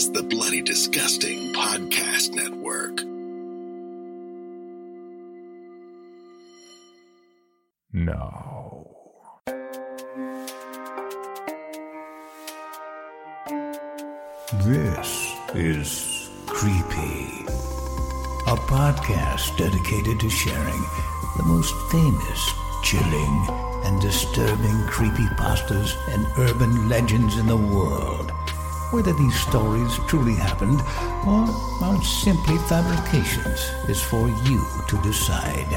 Is the Bloody Disgusting Podcast Network. No. This is Creepy, a podcast dedicated to sharing the most famous, chilling, and disturbing creepypastas and urban legends in the world. Whether these stories truly happened or are simply fabrications is for you to decide.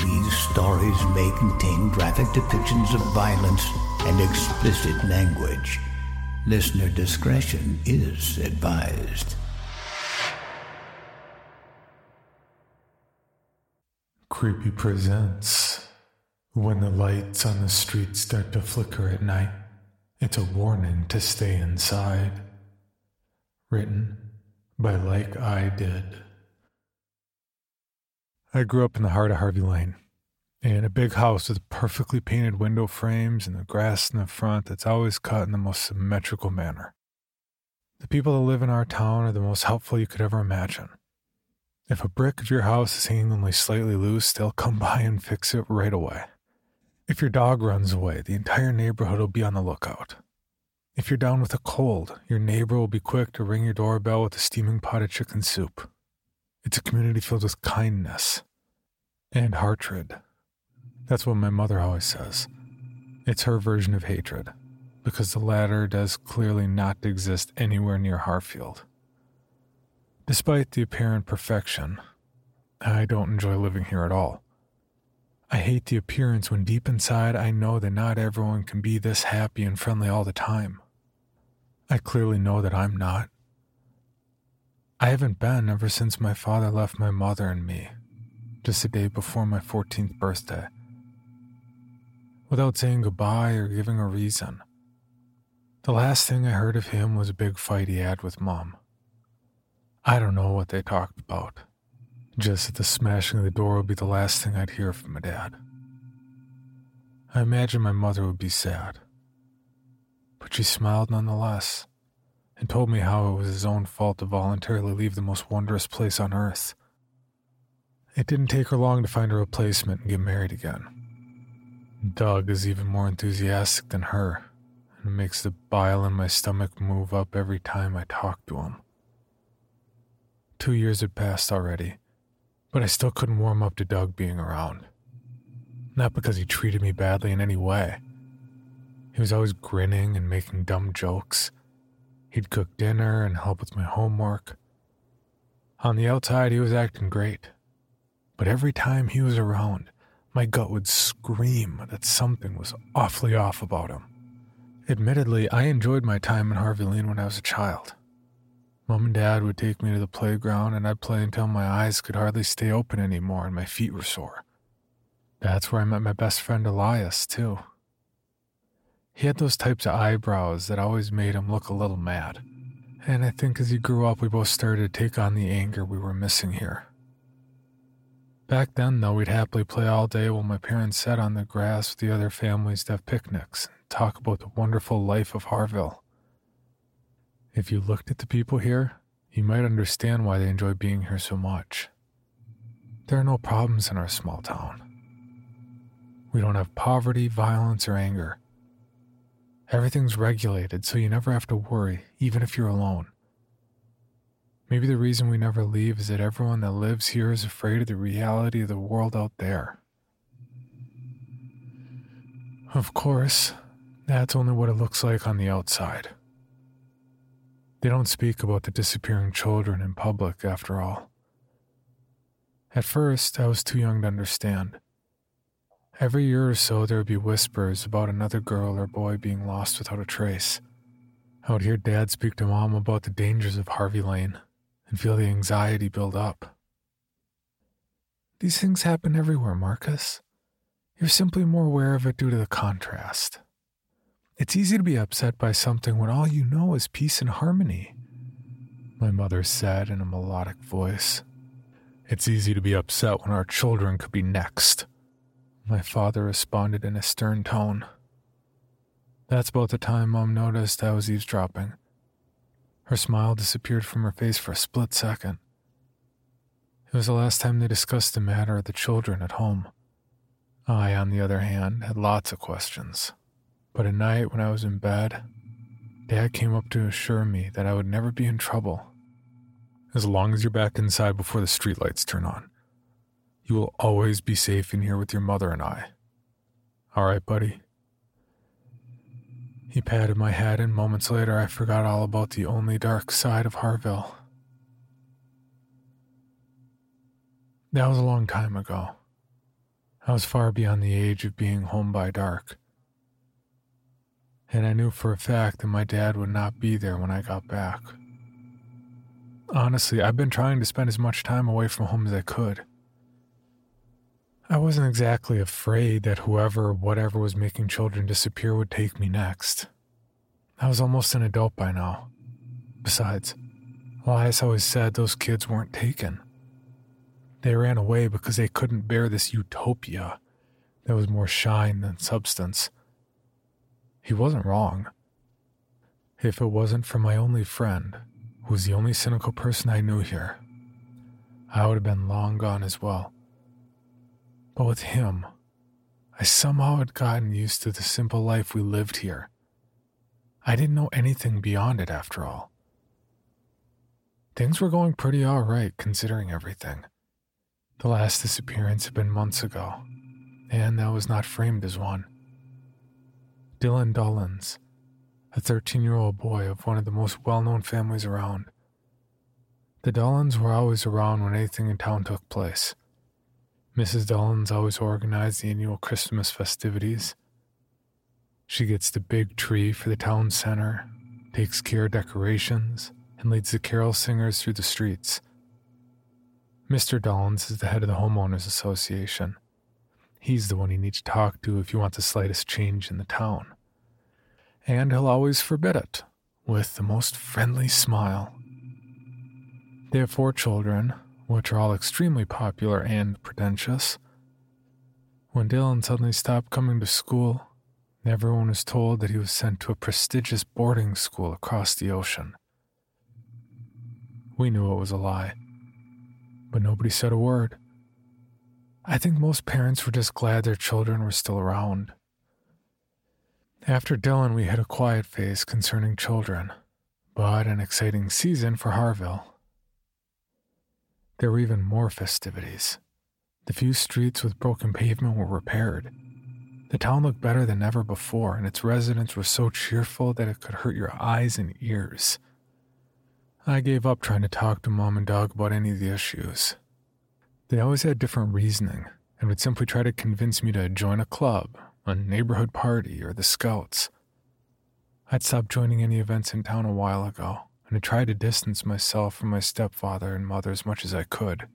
These stories may contain graphic depictions of violence and explicit language. Listener discretion is advised. Creepy presents When the lights on the street start to flicker at night, it's a warning to stay inside. Written by Likeyedid. I grew up in the heart of Harvey Lane, in a big house with perfectly painted window frames and the grass in the front that's always cut in the most symmetrical manner. The people that live in our town are the most helpful you could ever imagine. If a brick of your house is hanging only slightly loose, they'll come by and fix it right away. If your dog runs away, the entire neighborhood will be on the lookout. If you're down with a cold, your neighbor will be quick to ring your doorbell with a steaming pot of chicken soup. It's a community filled with kindness and heartred. That's what my mother always says. It's her version of hatred, because the latter does clearly not exist anywhere near Harfield. Despite the apparent perfection, I don't enjoy living here at all. I hate the appearance when deep inside I know that not everyone can be this happy and friendly all the time. I clearly know that I'm not. I haven't been ever since my father left my mother and me, just a day before my 14th birthday. Without saying goodbye or giving a reason. The last thing I heard of him was a big fight he had with Mom. I don't know what they talked about. Just that the smashing of the door would be the last thing I'd hear from my dad. I imagine my mother would be sad. But she smiled nonetheless and told me how it was his own fault to voluntarily leave the most wondrous place on earth. It didn't take her long to find a replacement and get married again. Doug is even more enthusiastic than her, and it makes the bile in my stomach move up every time I talk to him. Two years had passed already, but I still couldn't warm up to Doug being around. Not because he treated me badly in any way. He was always grinning and making dumb jokes. He'd cook dinner and help with my homework. On the outside, he was acting great. But every time he was around, my gut would scream that something was awfully off about him. Admittedly, I enjoyed my time in Harvey Lane when I was a child. Mom and Dad would take me to the playground, and I'd play until my eyes could hardly stay open anymore and my feet were sore. That's where I met my best friend Elias, too. He had those types of eyebrows that always made him look a little mad. And I think as he grew up, we both started to take on the anger we were missing here. Back then, though, we'd happily play all day while my parents sat on the grass with the other families to have picnics and talk about the wonderful life of Harville. If you looked at the people here, you might understand why they enjoy being here so much. There are no problems in our small town. We don't have poverty, violence, or anger. Everything's regulated, so you never have to worry, even if you're alone. Maybe the reason we never leave is that everyone that lives here is afraid of the reality of the world out there. Of course, that's only what it looks like on the outside. They don't speak about the disappearing children in public, after all. At first, I was too young to understand. Every year or so, there would be whispers about another girl or boy being lost without a trace. I would hear Dad speak to Mom about the dangers of Harvey Lane and feel the anxiety build up. These things happen everywhere, Marcus. You're simply more aware of it due to the contrast. It's easy to be upset by something when all you know is peace and harmony, my mother said in a melodic voice. It's easy to be upset when our children could be next, my father responded in a stern tone. That's about the time Mom noticed I was eavesdropping. Her smile disappeared from her face for a split second. It was the last time they discussed the matter of the children at home. I, on the other hand, had lots of questions. But at night, when I was in bed, Dad came up to assure me that I would never be in trouble. As long as you're back inside before the streetlights turn on, you will always be safe in here with your mother and I. All right, buddy? He patted my head, and moments later, I forgot all about the only dark side of Harville. That was a long time ago. I was far beyond the age of being home by dark. And I knew for a fact that my dad would not be there when I got back. Honestly, I've been trying to spend as much time away from home as I could. I wasn't exactly afraid that whoever whatever was making children disappear would take me next. I was almost an adult by now. Besides, Elias always said those kids weren't taken. They ran away because they couldn't bear this utopia that was more shine than substance. He wasn't wrong. If it wasn't for my only friend, who was the only cynical person I knew here, I would have been long gone as well. But with him, I somehow had gotten used to the simple life we lived here. I didn't know anything beyond it after all. Things were going pretty all right considering everything. The last disappearance had been months ago, and that was not framed as one. Dylan Dullins, a 13 year old boy of one of the most well known families around. The Dullins were always around when anything in town took place. Mrs. Dullins always organized the annual Christmas festivities. She gets the big tree for the town center, takes care of decorations, and leads the carol singers through the streets. Mr. Dullins is the head of the Homeowners Association. He's the one you need to talk to if you want the slightest change in the town. And he'll always forbid it, with the most friendly smile. They have four children, which are all extremely popular and pretentious. When Dylan suddenly stopped coming to school, everyone was told that he was sent to a prestigious boarding school across the ocean. We knew it was a lie, but nobody said a word. I think most parents were just glad their children were still around. After Dylan, we had a quiet phase concerning children, but an exciting season for Harville. There were even more festivities. The few streets with broken pavement were repaired. The town looked better than ever before, and its residents were so cheerful that it could hurt your eyes and ears. I gave up trying to talk to Mom and Doug about any of the issues. They always had different reasoning and would simply try to convince me to join a club, a neighborhood party, or the Scouts. I'd stopped joining any events in town a while ago, and I tried to distance myself from my stepfather and mother as much as I could.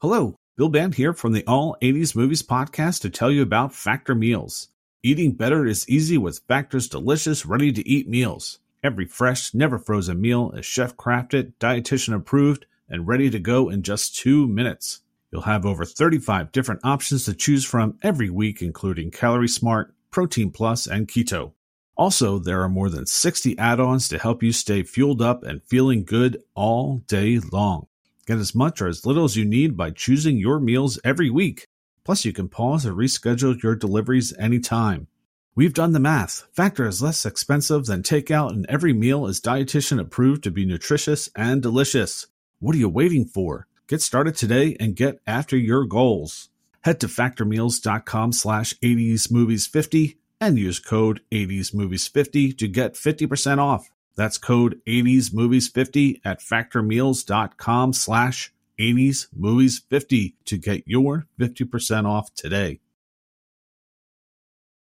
Hello, Bill Band here from the All 80s Movies podcast to tell you about Factor Meals. Eating better is easy with Factor's delicious, ready to eat meals. Every fresh, never frozen meal is chef crafted, dietitian approved, and ready to go in just two minutes. You'll have over 35 different options to choose from every week, including Calorie Smart, Protein Plus, and Keto. Also, there are more than 60 add ons to help you stay fueled up and feeling good all day long. Get as much or as little as you need by choosing your meals every week. Plus, you can pause or reschedule your deliveries anytime. We've done the math. Factor is less expensive than takeout, and every meal is dietitian approved to be nutritious and delicious. What are you waiting for? Get started today and get after your goals. Head to factormeals.com slash 80smovies50 and use code 80smovies50 to get 50% off. That's code 80smovies50 at factormeals.com slash 80s Movies 50 to get your 50% off today.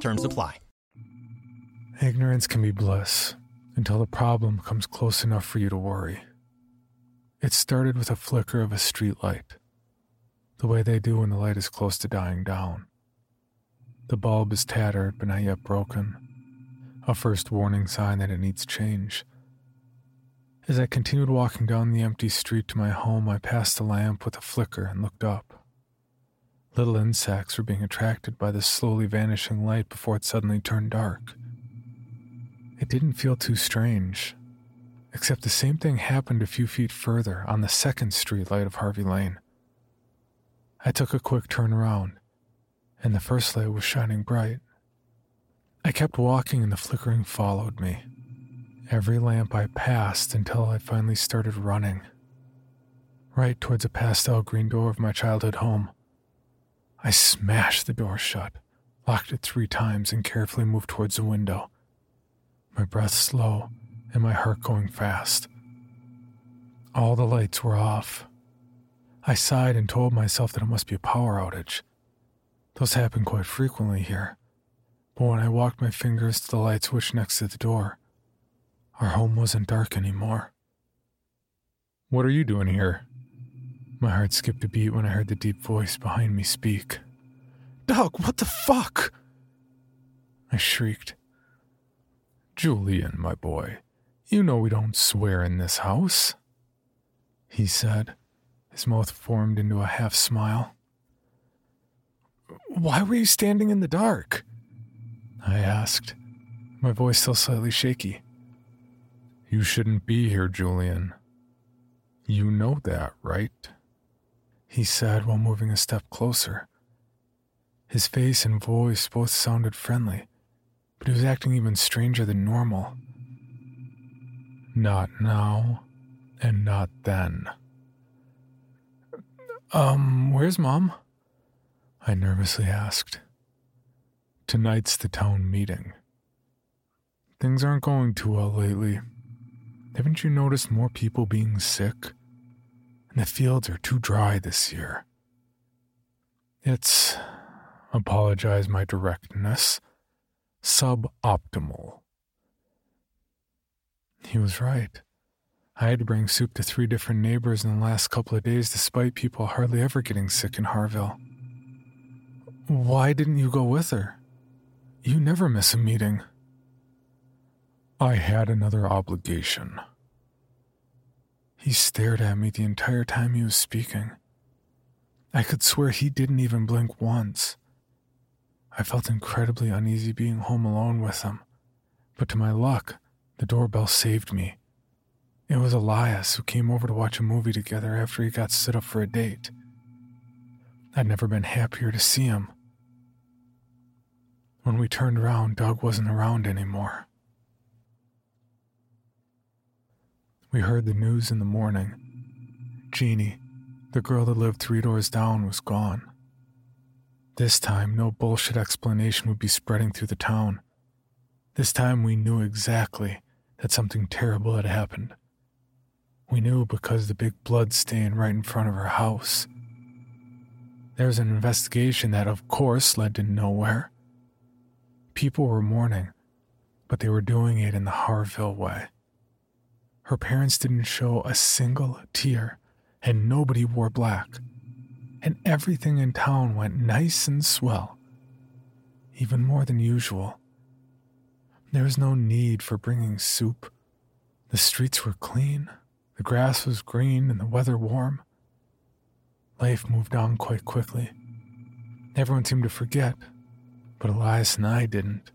Terms apply. Ignorance can be bliss until the problem comes close enough for you to worry. It started with a flicker of a streetlight, the way they do when the light is close to dying down. The bulb is tattered but not yet broken, a first warning sign that it needs change. As I continued walking down the empty street to my home, I passed the lamp with a flicker and looked up. Little insects were being attracted by the slowly vanishing light before it suddenly turned dark. It didn't feel too strange, except the same thing happened a few feet further on the second street light of Harvey Lane. I took a quick turn around and the first light was shining bright. I kept walking, and the flickering followed me. Every lamp I passed until I finally started running. Right towards a pastel green door of my childhood home. I smashed the door shut, locked it three times, and carefully moved towards the window. My breath slow and my heart going fast. All the lights were off. I sighed and told myself that it must be a power outage. Those happen quite frequently here. But when I walked my fingers to the light switch next to the door, our home wasn't dark anymore. What are you doing here? My heart skipped a beat when I heard the deep voice behind me speak. Doug, what the fuck? I shrieked. Julian, my boy, you know we don't swear in this house, he said, his mouth formed into a half smile. Why were you standing in the dark? I asked, my voice still slightly shaky. You shouldn't be here, Julian. You know that, right? He said while moving a step closer. His face and voice both sounded friendly, but he was acting even stranger than normal. Not now, and not then. Um, where's mom? I nervously asked. Tonight's the town meeting. Things aren't going too well lately. Haven't you noticed more people being sick? And the fields are too dry this year. It's, apologize my directness, suboptimal. He was right. I had to bring soup to three different neighbors in the last couple of days despite people hardly ever getting sick in Harville. Why didn't you go with her? You never miss a meeting. I had another obligation. He stared at me the entire time he was speaking. I could swear he didn't even blink once. I felt incredibly uneasy being home alone with him, but to my luck, the doorbell saved me. It was Elias who came over to watch a movie together after he got set up for a date. I'd never been happier to see him. When we turned around, Doug wasn't around anymore. We heard the news in the morning. Jeannie, the girl that lived three doors down, was gone. This time, no bullshit explanation would be spreading through the town. This time, we knew exactly that something terrible had happened. We knew because the big blood stain right in front of her house. There was an investigation that, of course, led to nowhere. People were mourning, but they were doing it in the Harville way. Her parents didn't show a single tear, and nobody wore black. And everything in town went nice and swell, even more than usual. There was no need for bringing soup. The streets were clean, the grass was green, and the weather warm. Life moved on quite quickly. Everyone seemed to forget but Elias and I didn't.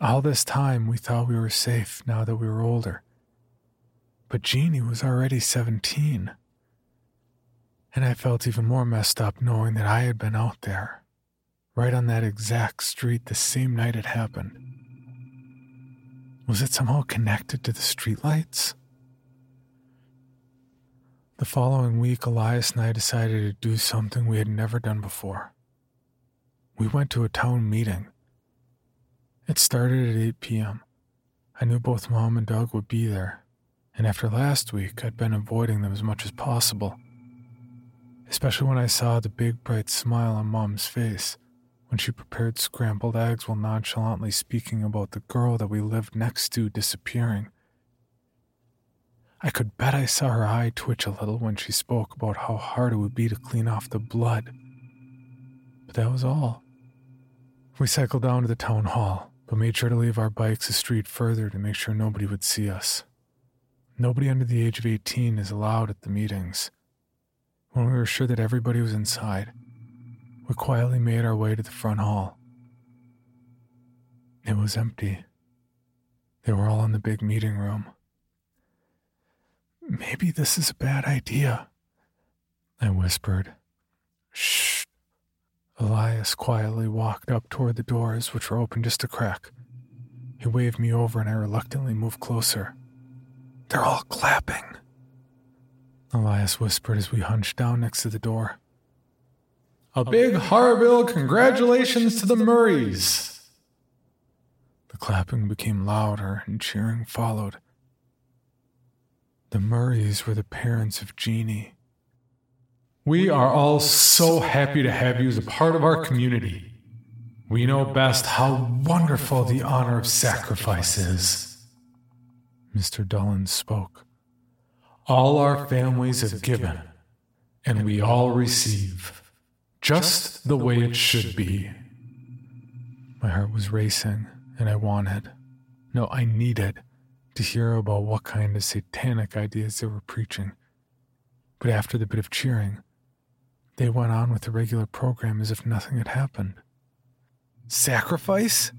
All this time, we thought we were safe now that we were older. But Jeannie was already 17. And I felt even more messed up knowing that I had been out there, right on that exact street the same night it happened. Was it somehow connected to the streetlights? The following week, Elias and I decided to do something we had never done before. We went to a town meeting. It started at 8 p.m. I knew both Mom and Doug would be there, and after last week, I'd been avoiding them as much as possible. Especially when I saw the big bright smile on Mom's face when she prepared scrambled eggs while nonchalantly speaking about the girl that we lived next to disappearing. I could bet I saw her eye twitch a little when she spoke about how hard it would be to clean off the blood. But that was all. We cycled down to the town hall, but made sure to leave our bikes a street further to make sure nobody would see us. Nobody under the age of 18 is allowed at the meetings. When we were sure that everybody was inside, we quietly made our way to the front hall. It was empty. They were all in the big meeting room. Maybe this is a bad idea, I whispered. Shh. Elias quietly walked up toward the doors, which were open just a crack. He waved me over, and I reluctantly moved closer. They're all clapping, Elias whispered as we hunched down next to the door. A big Harville congratulations to the Murrays. The clapping became louder, and cheering followed. The Murrays were the parents of Jeannie. We are all so happy to have you as a part of our community. We know best how wonderful the honor of sacrifice is. Mr. Dullin spoke. All our families have given, and we all receive, just the way it should be. My heart was racing, and I wanted, no, I needed, to hear about what kind of satanic ideas they were preaching. But after the bit of cheering, they went on with the regular program as if nothing had happened. Sacrifice?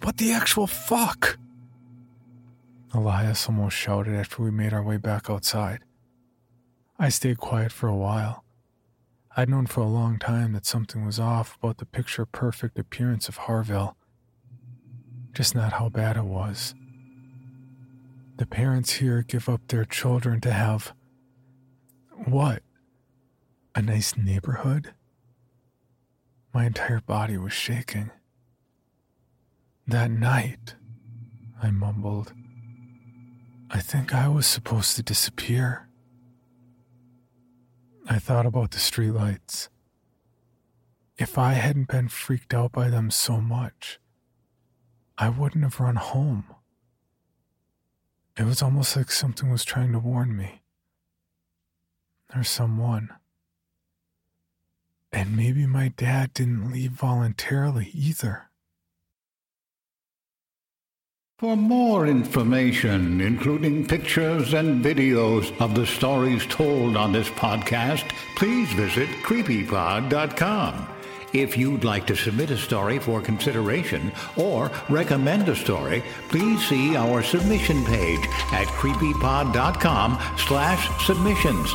What the actual fuck? Elias almost shouted after we made our way back outside. I stayed quiet for a while. I'd known for a long time that something was off about the picture perfect appearance of Harville, just not how bad it was. The parents here give up their children to have. What? A nice neighborhood? My entire body was shaking. That night, I mumbled, I think I was supposed to disappear. I thought about the streetlights. If I hadn't been freaked out by them so much, I wouldn't have run home. It was almost like something was trying to warn me. Or someone. And maybe my dad didn't leave voluntarily either. For more information, including pictures and videos of the stories told on this podcast, please visit creepypod.com. If you'd like to submit a story for consideration or recommend a story, please see our submission page at creepypod.com slash submissions.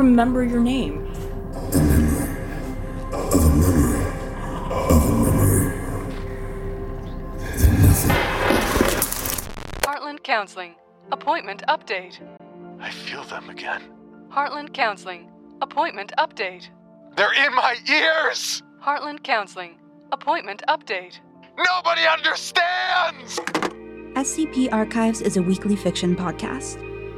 remember your name? Heartland Counseling. Appointment update. I feel them again. Heartland Counseling. Appointment update. They're in my ears! Heartland Counseling. Appointment update. Nobody understands! SCP Archives is a weekly fiction podcast.